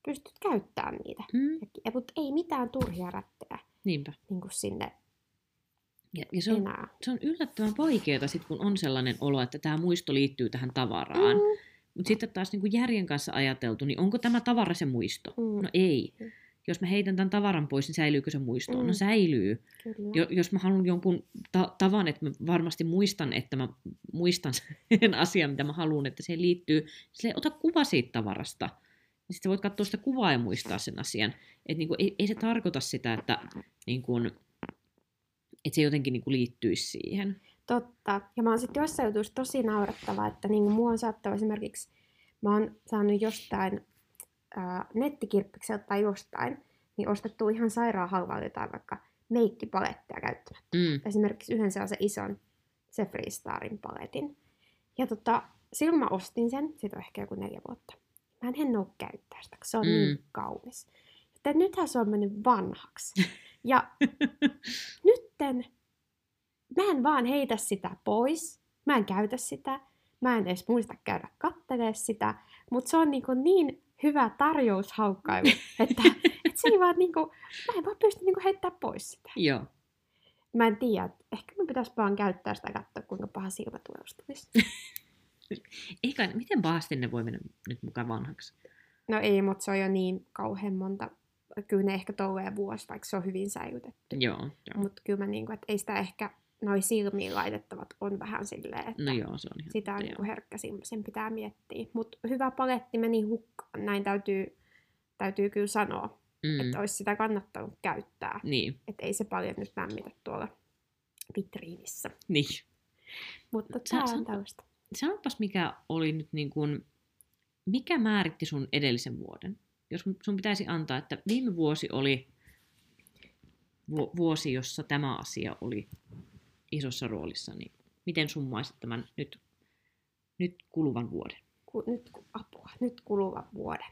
pystyt käyttämään niitä. Mm. Ja, mutta ei mitään turhia rättejä Niinpä. niin kuin sinne Ja, ja se, on, enää. se on yllättävän vaikeaa, sit, kun on sellainen olo, että tämä muisto liittyy tähän tavaraan. Mm. Mutta sitten taas niin kuin järjen kanssa ajateltu, niin onko tämä tavara se muisto? Mm. No ei. Mm. Jos mä heitän tämän tavaran pois, niin säilyykö se muisto? Mm. No säilyy. Kyllä. Jo, jos mä haluan jonkun ta- tavan, että mä varmasti muistan, että mä muistan sen [LAUGHS] asian, mitä mä haluan, että se liittyy, sille ota kuva siitä tavarasta. Ja sitten voit katsoa sitä kuvaa ja muistaa sen asian. Et niinku, ei, ei se tarkoita sitä, että, niinku, että se jotenkin niinku liittyisi siihen. Totta. Ja mä oon sitten jossain jutuissa tosi naurettava, että niinku mua on saattanut esimerkiksi, mä oon saanut jostain ää, nettikirppikseltä tai jostain, niin ostettu ihan sairaan halvalla jotain vaikka meikkipaletteja käyttämättä. Mm. Esimerkiksi yhden sellaisen isten se Freestarin paletin. Ja tota, silloin mä ostin sen, siitä on ehkä joku neljä vuotta. Mä en oo käyttää sitä, koska se on mm. niin kaunis. Joten nythän se on mennyt vanhaksi. [LAUGHS] Ja nytten mä en vaan heitä sitä pois. Mä en käytä sitä. Mä en edes muista käydä kattelee sitä. Mutta se on niinku niin hyvä tarjoushaukkailu, [LAUGHS] että, että se ei vaan niinku, mä en vaan pysty niinku heittämään pois sitä. Joo. Mä en tiedä, että ehkä mun pitäisi vaan käyttää sitä katsoa, kuinka paha silmätuleus tulisi. [LAUGHS] Eikä, miten pahasti ne voi mennä nyt mukaan vanhaksi? No ei, mutta se on jo niin kauhean monta. Kyllä ne ehkä tolleen vuosi, vaikka se on hyvin säilytetty. Joo. joo. Mutta kyllä mä niinku, että ei sitä ehkä noi silmiin laitettavat on vähän silleen, että No joo, se on ihan sitä on niinku herkkä sen pitää miettiä. Mutta hyvä paletti meni hukkaan, näin täytyy, täytyy kyllä sanoa, mm. Että olisi sitä kannattanut käyttää. Niin, Että ei se paljon nyt lämmitä tuolla vitriinissä. niin. Mutta tämä on tällaista. Sanopas, mikä oli nyt niin kuin, mikä määritti sun edellisen vuoden? Jos sun pitäisi antaa, että viime vuosi oli vu- vuosi, jossa tämä asia oli isossa roolissa, niin miten summaisit tämän nyt, nyt kuluvan vuoden? ku, nyt apua, nyt kuluva vuoden.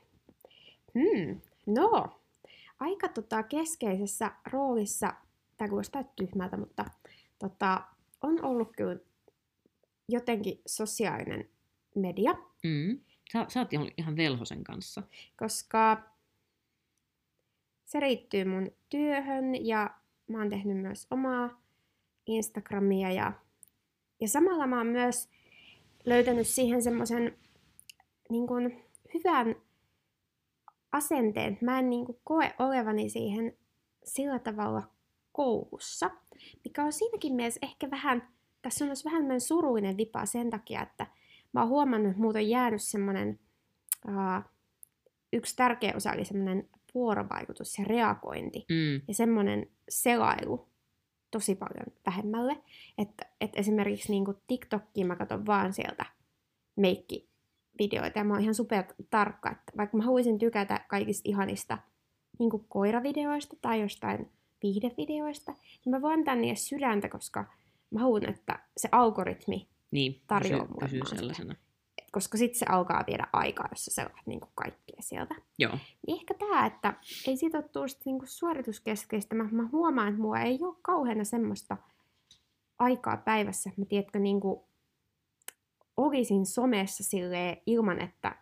Hmm, no, aika tota, keskeisessä roolissa, tämä kuulostaa tyhmältä, mutta tota, on ollut kyllä jotenkin sosiaalinen media, Mm. Sä, sä oot ihan, ihan velhosen kanssa. koska se riittyy mun työhön ja mä oon tehnyt myös omaa Instagramia ja Ja samalla mä oon myös löytänyt siihen semmoisen niin hyvän asenteen. Mä en niin kuin, koe olevani siihen sillä tavalla koulussa, mikä on siinäkin mielessä ehkä vähän, tässä on myös vähän surullinen vipa sen takia, että mä oon huomannut, että muuten on jäänyt semmoinen, uh, yksi tärkeä osa oli semmoinen vuorovaikutus ja reagointi Mm. ja semmoinen selailu tosi paljon vähemmälle. Että, että esimerkiksi niin TikTokkiin mä katson vaan sieltä meikkivideoita ja mä oon ihan super tarkka, että vaikka mä haluaisin tykätä kaikista ihanista niin koiravideoista tai jostain viihdevideoista, niin mä voin antaa niille sydäntä, koska mä haluan, että se algoritmi, Niin, Tarjoaa pysyy, mulle pysyy vaan sitä. sellaisena. koska sitten se alkaa viedä aikaa, jos sä selaat niin kaikkea sieltä. Joo. Niin ehkä tämä, että ei siitä ole tullut niinku suorituskeskeistä. Mä, mä huomaan, että mulla ei ole kauheana semmoista aikaa päivässä, että mä tiedätkö, niinku, olisin somessa silleen ilman, että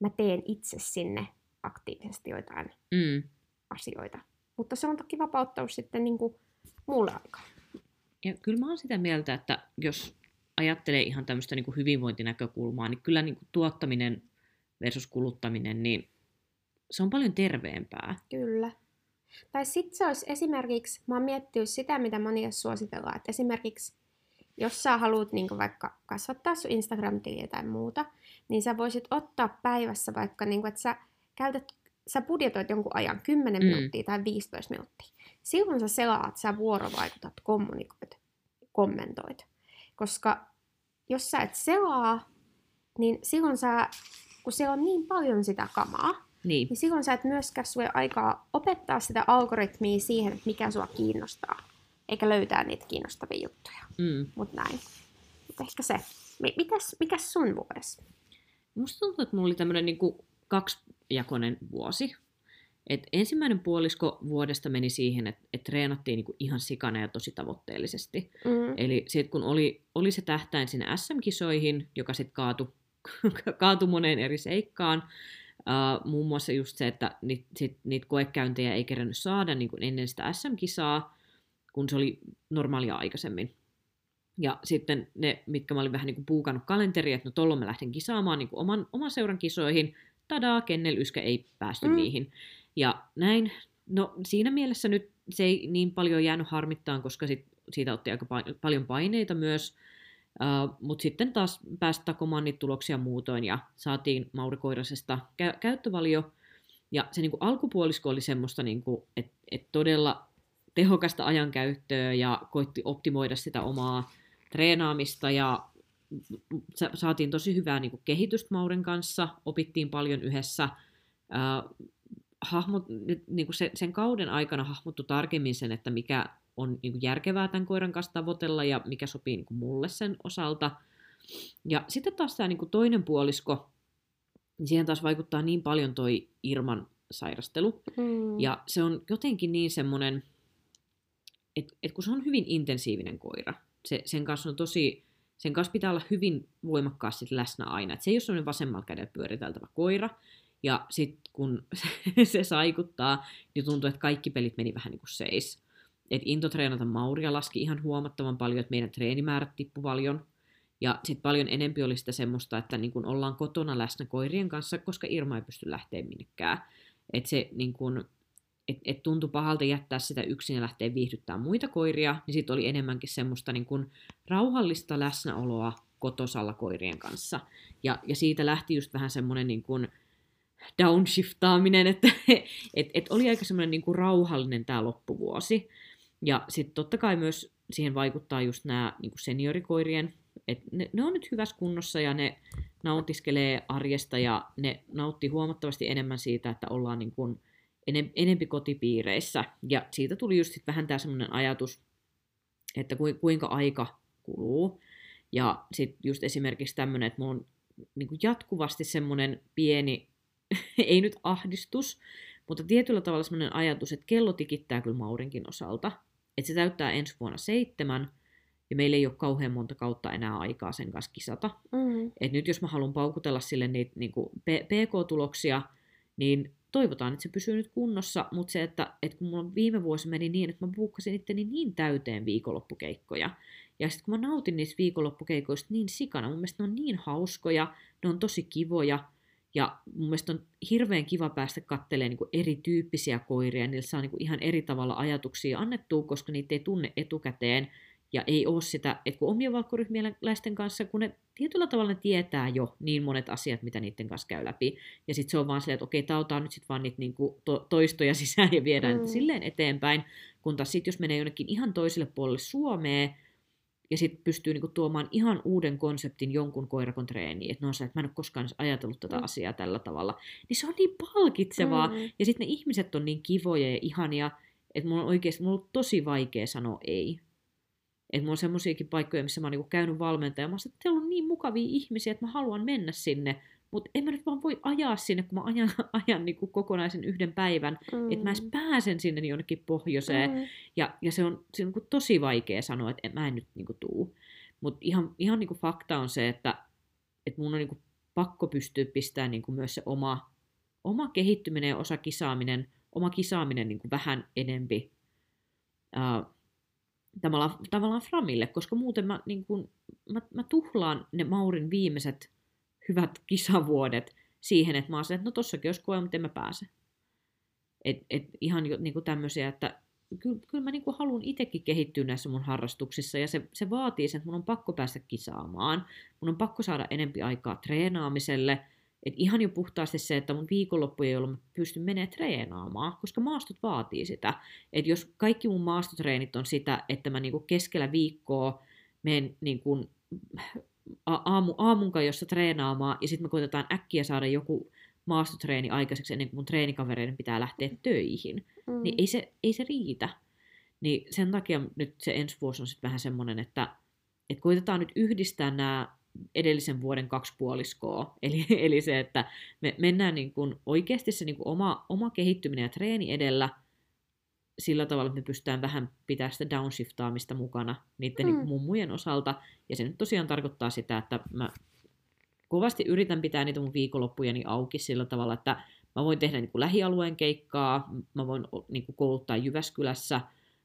mä teen itse sinne aktiivisesti joitain Mm. asioita. Mutta se on toki vapauttanut sitten niinku mulle aikaa. Ja kyllä mä oon sitä mieltä, että jos ajattelee ihan tämmöistä niin hyvinvointinäkökulmaa, niin kyllä niin kuin tuottaminen versus kuluttaminen, niin se on paljon terveempää. Kyllä. Tai sitten se olisi esimerkiksi, mä oon miettinyt sitä, mitä monille suositellaan, että esimerkiksi jos sä haluat niin vaikka kasvattaa sun Instagram-tiliä tai muuta, niin sä voisit ottaa päivässä vaikka, niin kuin, että sä käytät, sä budjetoit jonkun ajan 10 Mm. minuuttia tai 15 minuuttia. Silloin sä selaat, sä vuorovaikutat, kommunikoit, kommentoit. Koska jos sä et selaa, niin silloin sä, kun siellä on niin paljon sitä kamaa, Niin, niin silloin sä et myöskään sulle aikaa opettaa sitä algoritmia siihen, että mikä sua kiinnostaa, eikä löytää niitä kiinnostavia juttuja. mm. Mut näin. Mut ehkä se. Mi- Mitäs, mikäs sun vuodessa? Musta tuntuu, että mulla oli tämmöinen niin kaksijakoinen vuosi. Et ensimmäinen puolisko vuodesta meni siihen, että et treenattiin niin ihan sikana ja tosi tavoitteellisesti. Mm. Eli sit kun oli, oli se tähtäin sinne SM-kisoihin, joka sitten kaatui, [LAUGHS] kaatui moneen eri seikkaan, uh, muun muassa just se, että niitä sit, niit koekäyntejä ei kerännyt saada niin kuin ennen sitä SM-kisaa, kun se oli normaalia aikaisemmin. Ja sitten ne, mitkä mä olin vähän niin kuin puukannut kalenteriin, että no tolloin mä lähden kisaamaan niin kuin oman, oman seuran kisoihin, tadaa, Kennel Yskä ei päästy mm. niihin. Ja näin, no siinä mielessä nyt se ei niin paljon jäänyt harmittaan, koska sit, siitä otti aika pa- paljon paineita myös, uh, mutta sitten taas pääsi takomaan niitä tuloksia muutoin ja saatiin Mauri Koirasesta kä- käyttövalio. Ja se niinku alkupuolisko oli semmoista, niinku, että et todella tehokasta ajankäyttöä ja koitti optimoida sitä omaa treenaamista ja sa- saatiin tosi hyvää niin kuin kehitystä Mauren kanssa, opittiin paljon yhdessä. Äh, hahmot, niin kuin se, sen kauden aikana hahmottu tarkemmin sen, että mikä on niin kuin järkevää tämän koiran kanssa tavoitella ja mikä sopii niin kuin mulle sen osalta. Ja sitten taas tämä niin kuin toinen puolisko, niin siihen taas vaikuttaa niin paljon toi Irman sairastelu. Mm. Ja se on jotenkin niin semmoinen, että et kun se on hyvin intensiivinen koira, se, sen kanssa on tosi, sen kanssa pitää olla hyvin voimakkaasti läsnä aina. Et se ei ole semmoinen vasemmalla kädellä pyöriteltävä koira. Ja sitten kun [LAUGHS] se saikuttaa, niin tuntuu, että kaikki pelit meni vähän niin kuin seis. Et into treenata Mauria laski ihan huomattavan paljon, että meidän treenimäärät tippu paljon. Ja sitten paljon enempi oli sitä semmoista, että niin kun ollaan kotona läsnä koirien kanssa, koska Irma ei pysty lähteä minnekään. Että se niin kun, et, et tuntui pahalta jättää sitä yksin ja lähteä viihdyttämään muita koiria, niin sitten oli enemmänkin semmoista niin kun rauhallista läsnäoloa kotosalla koirien kanssa. Ja, ja siitä lähti just vähän semmoinen niin kun downshiftaaminen, että [LAUGHS] et, et oli aika semmoinen niin kuin rauhallinen tämä loppuvuosi. Ja sitten totta kai myös siihen vaikuttaa just nämä niin seniorikoirien, että ne, ne on nyt hyvässä kunnossa ja ne nautiskelee arjesta ja ne nauttii huomattavasti enemmän siitä, että ollaan niin kuin enem, enempi kotipiireissä. Ja siitä tuli just sit vähän tämä semmoinen ajatus, että ku, kuinka aika kuluu. Ja sitten just esimerkiksi tämmöinen, että mulla on niin jatkuvasti semmoinen pieni, [LAUGHS] ei nyt ahdistus, mutta tietyllä tavalla semmoinen ajatus, että kello tikittää kyllä Maurinkin osalta. Että se täyttää ensi vuonna seitsemän, ja meillä ei ole kauhean monta kautta enää aikaa sen kanssa kisata. Mm. Et nyt jos mä haluan paukutella sille niitä niin kuin PK-tuloksia, niin toivotaan, että se pysyy nyt kunnossa, mutta se, että, että kun mulla viime vuosi meni niin, että mä buukkasin itteni niin täyteen viikonloppukeikkoja, Ja sitten kun mä nautin niistä viikonloppukeikoista niin sikana, mun mielestä ne on niin hauskoja, ne on tosi kivoja, ja mun mielestä on hirveän kiva päästä katselemaan niin erityyppisiä koiria, niillä saa niin ihan eri tavalla ajatuksia annettua, koska niitä ei tunne etukäteen, ja ei ole sitä, että kun omien valkkoryhmiläisten kanssa, kun ne tietyllä tavalla ne tietää jo niin monet asiat, mitä niiden kanssa käy läpi. Ja sitten se on vaan silleen, että okei, tautaa nyt sitten vaan niitä niinku to- toistoja sisään ja viedään mm. silleen eteenpäin. Kun taas sitten jos menee jonnekin ihan toiselle puolelle Suomeen, ja sitten pystyy niinku tuomaan ihan uuden konseptin jonkun koirakon treeniin, että no se, että mä en ole koskaan ajatellut tätä mm. asiaa tällä tavalla, niin se on niin palkitsevaa. Mm. Ja sitten ne ihmiset on niin kivoja ja ihania, että mulla on oikeasti mulla on tosi vaikea sanoa ei. Että mulla on semmoisiakin paikkoja, missä mä oon niinku käynyt valmentaja. Mä oon että teillä on niin mukavia ihmisiä, että mä haluan mennä sinne. Mutta en mä nyt vaan voi ajaa sinne, kun mä ajan, [LAUGHS] ajan niinku kokonaisen yhden päivän. Mm. Että mä edes pääsen sinne jonnekin pohjoiseen. Mm. Ja, ja se on, se on niinku tosi vaikea sanoa, että mä en nyt niinku tuu. Mutta ihan, ihan niinku fakta on se, että, että mun on niinku pakko pystyä pistämään niinku myös se oma, oma kehittyminen ja osa kisaaminen, oma kisaaminen niinku vähän enempi uh, tavallaan, tavallaan Framille, koska muuten mä, niin kun, mä, mä tuhlaan ne Maurin viimeiset hyvät kisavuodet siihen, että mä oon että no tossakin olisi koe, mutta en mä pääse. Et, et ihan jo, niin tämmöisiä, että kyllä, kyllä mä niin haluan itsekin kehittyä näissä mun harrastuksissa, ja se, se vaatii sen, että mun on pakko päästä kisaamaan, mun on pakko saada enempi aikaa treenaamiselle, et ihan jo puhtaasti se, että mun viikonloppuja, jolloin mä pystyn menemään treenaamaan, koska maastot vaatii sitä. Että jos kaikki mun maastotreenit on sitä, että mä niinku keskellä viikkoa menen niinku aamu, aamun jossa treenaamaan, ja sitten me koitetaan äkkiä saada joku maastotreeni aikaiseksi ennen kuin mun treenikavereiden pitää lähteä töihin, mm. niin ei se, ei se riitä. Niin sen takia nyt se ensi vuosi on sitten vähän semmoinen, että, että koitetaan nyt yhdistää nämä edellisen vuoden kaksi puoliskoa. [LAUGHS] Eli, eli se, että me mennään niin kuin oikeasti se niin kuin oma, oma kehittyminen ja treeni edellä sillä tavalla, että me pystytään vähän pitää sitä downshiftaamista mukana niiden mm. niin kuin mummujen osalta. Ja se nyt tosiaan tarkoittaa sitä, että mä kovasti yritän pitää niitä mun viikonloppujeni auki sillä tavalla, että mä voin tehdä niin kuin lähialueen keikkaa, mä voin niin kuin kouluttaa Jyväskylässä,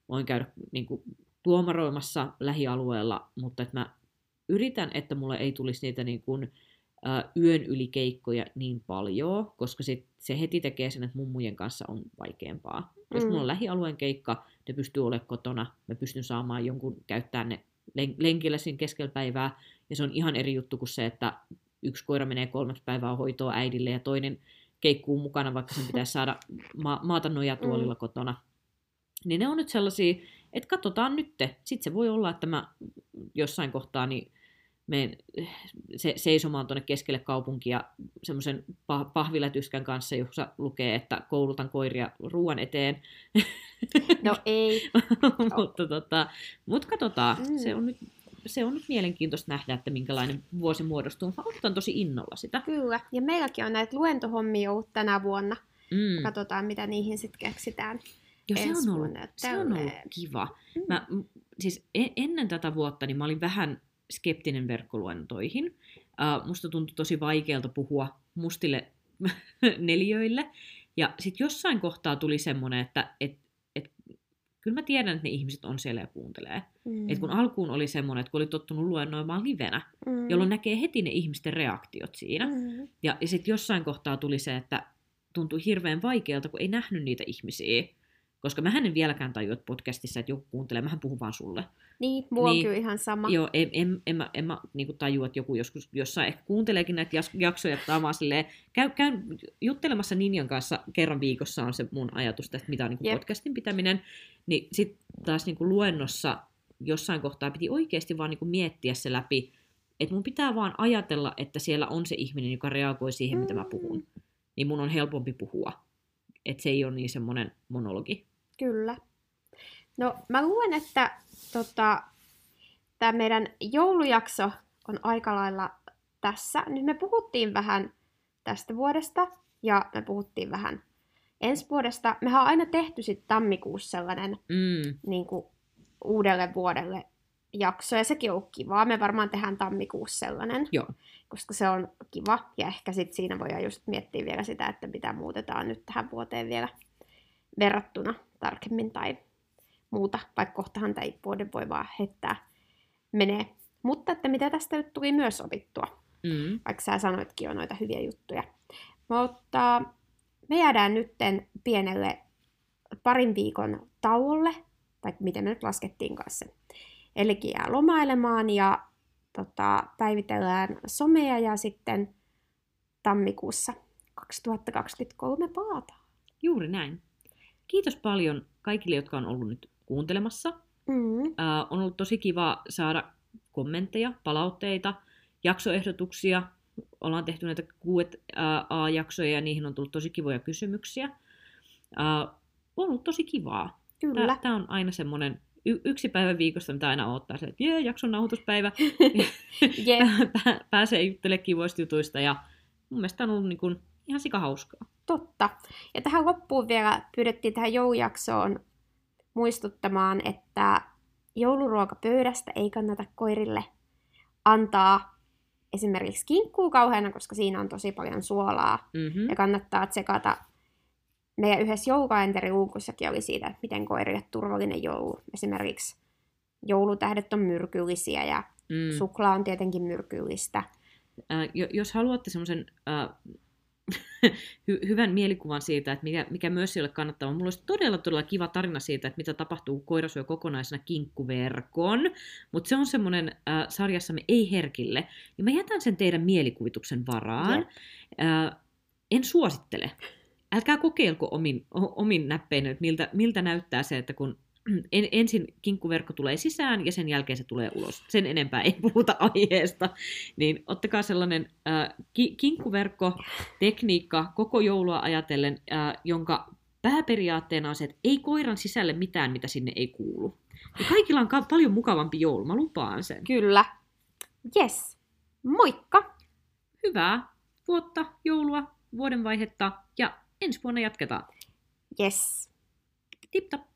voin käydä niin kuin tuomaroimassa lähialueella, mutta että mä yritän, että mulle ei tulisi niitä niin kuin, ä, yön yli keikkoja niin paljon, koska sit se heti tekee sen, että mummujen kanssa on vaikeampaa. Mm. Jos mulla on lähialueen keikka, ne pystyy olemaan kotona, mä pystyn saamaan jonkun käyttää ne len- lenkillä siinä keskellä päivää, ja se on ihan eri juttu kuin se, että yksi koira menee kolmeksi päivää hoitoa äidille ja toinen keikkuu mukana, vaikka sen pitäisi saada ma- maata nojatuolilla mm. kotona. Niin ne on nyt sellaisia, että katsotaan nyt. Sitten se voi olla, että mä jossain kohtaa niin menen se, seisomaan tuonne keskelle kaupunkia semmoisen pah- pahvilätyskän kanssa, jossa lukee, että koulutan koiria ruoan eteen. [LAUGHS] No ei. [LAUGHS] mutta, tota, mut katsotaan. Mm. Se, on nyt, se on nyt mielenkiintoista nähdä, että minkälainen vuosi muodostuu. Mä odotan tosi innolla sitä. Kyllä. Ja meilläkin on näitä luentohommia ollut tänä vuonna. Mm. Katsotaan, mitä niihin sitten keksitään. Joo, se on, ollut, se on ollut kiva. Mm. Mä, siis e-, ennen tätä vuotta niin mä olin vähän skeptinen verkkoluentoihin. Uh, musta tuntui tosi vaikealta puhua mustille [LAUGHS] neliöille. Ja sitten jossain kohtaa tuli semmoinen, että et, et, kyllä mä tiedän, että ne ihmiset on siellä ja kuuntelee. Mm. Et kun alkuun oli semmoinen, että kun oli tottunut luennoimaan livenä, mm. jolloin näkee heti ne ihmisten reaktiot siinä. Mm. Ja, ja sitten jossain kohtaa tuli se, että tuntui hirveän vaikealta, kun ei nähnyt niitä ihmisiä. Koska mä en vieläkään tajua, että podcastissa, että joku kuuntelee, mähän puhun vaan sulle. Niin, mulla niin, on kyllä ihan sama. Joo, en, en, en, mä, en mä niin tajua, että joku joskus jossain ehkä kuunteleekin näitä jaksoja, että vaan silleen, käy, käyn juttelemassa Ninjan kanssa kerran viikossa on se mun ajatus tästä, mitä on niin yep. podcastin pitäminen. Niin sitten taas niin luennossa jossain kohtaa piti oikeasti vaan niin miettiä se läpi, että mun pitää vaan ajatella, että siellä on se ihminen, joka reagoi siihen, mm. mitä mä puhun. Mm. Niin mun on helpompi puhua. Että se ei ole niin semmoinen monologi. Kyllä. No mä luulen, että tota, tämä meidän joulujakso on aika lailla tässä. Nyt me puhuttiin vähän tästä vuodesta ja me puhuttiin vähän ensi vuodesta. Mehän on aina tehty sitten tammikuussa sellainen mm. niin kuin, uudelle vuodelle jakso, ja sekin on ollut kivaa. Me varmaan tehdään tammikuussa sellainen, Joo. koska se on kiva. Ja ehkä sitten siinä voidaan just miettiä vielä sitä, että mitä muutetaan nyt tähän vuoteen vielä verrattuna tarkemmin tai muuta, vaikka kohtahan tämä vuoden voi vaan heittää, menee. Mutta että mitä tästä nyt tuli myös opittua, Mm. vaikka sä sanoitkin jo noita hyviä juttuja. Mutta me jäädään nytten pienelle parin viikon tauolle, tai miten me nyt laskettiin kanssa. Eli jää lomailemaan ja tota, päivitellään somea ja sitten tammikuussa 2023 palataan. Juuri näin. Kiitos paljon kaikille, jotka on ollut nyt kuuntelemassa. Mm. Ää, on ollut tosi kiva saada kommentteja, palautteita, jaksoehdotuksia. Ollaan tehty näitä kuudet A-jaksoja ja niihin on tullut tosi kivoja kysymyksiä. Ää, on ollut tosi kivaa. Kyllä. Tämä on aina semmoinen y- yksi päivä viikosta, mitä aina odottaa se, että jee, jakson nauhoituspäivä. [LAUGHS] [LAUGHS] Pää- Pääsee juttelemaan kivoista jutuista ja mun mielestä on ollut niin kuin ihan sika hauskaa. Totta. Ja tähän loppuun vielä pyydettiin tähän joulujaksoon muistuttamaan, että jouluruokapöydästä ei kannata koirille antaa esimerkiksi kinkkuu kauheana, koska siinä on tosi paljon suolaa. Mm-hmm. Ja kannattaa tsekata. Meidän yhdessä joulukalenteriluukussakin oli siitä, että miten koirille turvallinen joulu. Esimerkiksi joulutähdet on myrkyllisiä ja Mm. suklaa on tietenkin myrkyllistä. Jo- jos haluatte semmoisen äh, [LAUGHS] hy- hyvän mielikuvan siitä, että mikä, mikä myös ei ole kannattavaa, mulla olisi todella todella kiva tarina siitä, että mitä tapahtuu, kun koira syö kokonaisena kinkkuverkon, mutta se on semmoinen äh, sarjassamme ei herkille, niin mä jätän sen teidän mielikuvituksen varaan. Äh, en suosittele. Älkää kokeilko omin, o- omin näppein, että miltä, miltä näyttää se, että kun [CLEARS THROAT] en, ensin kinkkuverkko tulee sisään ja sen jälkeen se tulee ulos. Sen enempää ei puhuta [LAUGHS] aiheesta. Niin ottakaa sellainen äh, ki, kinkkuverkko-tekniikka koko joulua ajatellen, äh, jonka pääperiaatteena on se, että ei koiran sisälle mitään, mitä sinne ei kuulu. Ja kaikilla on ka- paljon mukavampi joulu, mä lupaan sen. Kyllä. Yes. Moikka! Hyvää vuotta, joulua, vuodenvaihetta ja ensi vuonna jatketaan. Yes. Tip top!